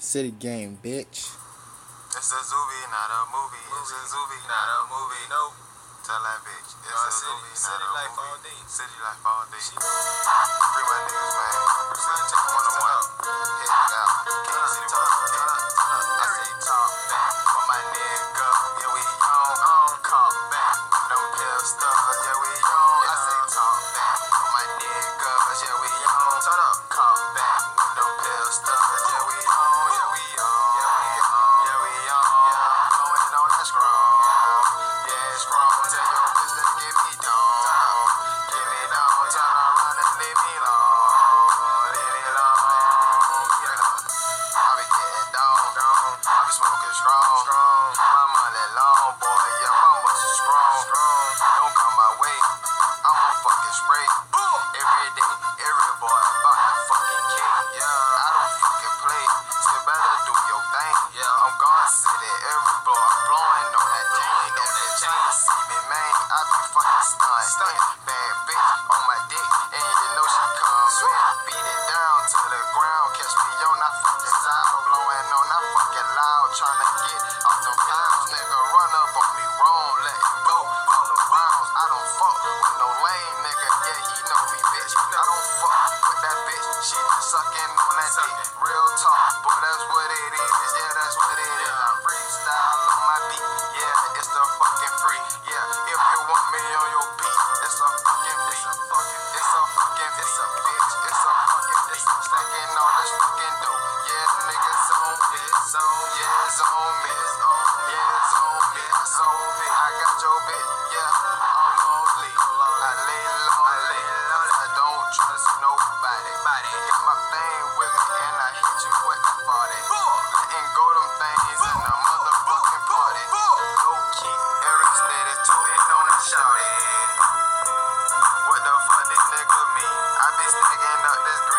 City game, bitch. It's a Zuby, not a movie. It's a Zuby, not a movie. Nope. Tell that bitch. It's a city, Zuby, not city a life movie. all day. City life all day. Free my niggas, man. City take one on smoking strong, strong. My money long, boy. Yeah, my muscle strong, strong. Don't come my way. I'm on fucking spray. Every day, every boy about that fucking cake. Yeah, I don't fucking play. Still better do your thing. Yeah, I'm gone city. Every blow, I'm blowing on that chain. Trying to see me, man. I be fucking stunned. Stunned. To this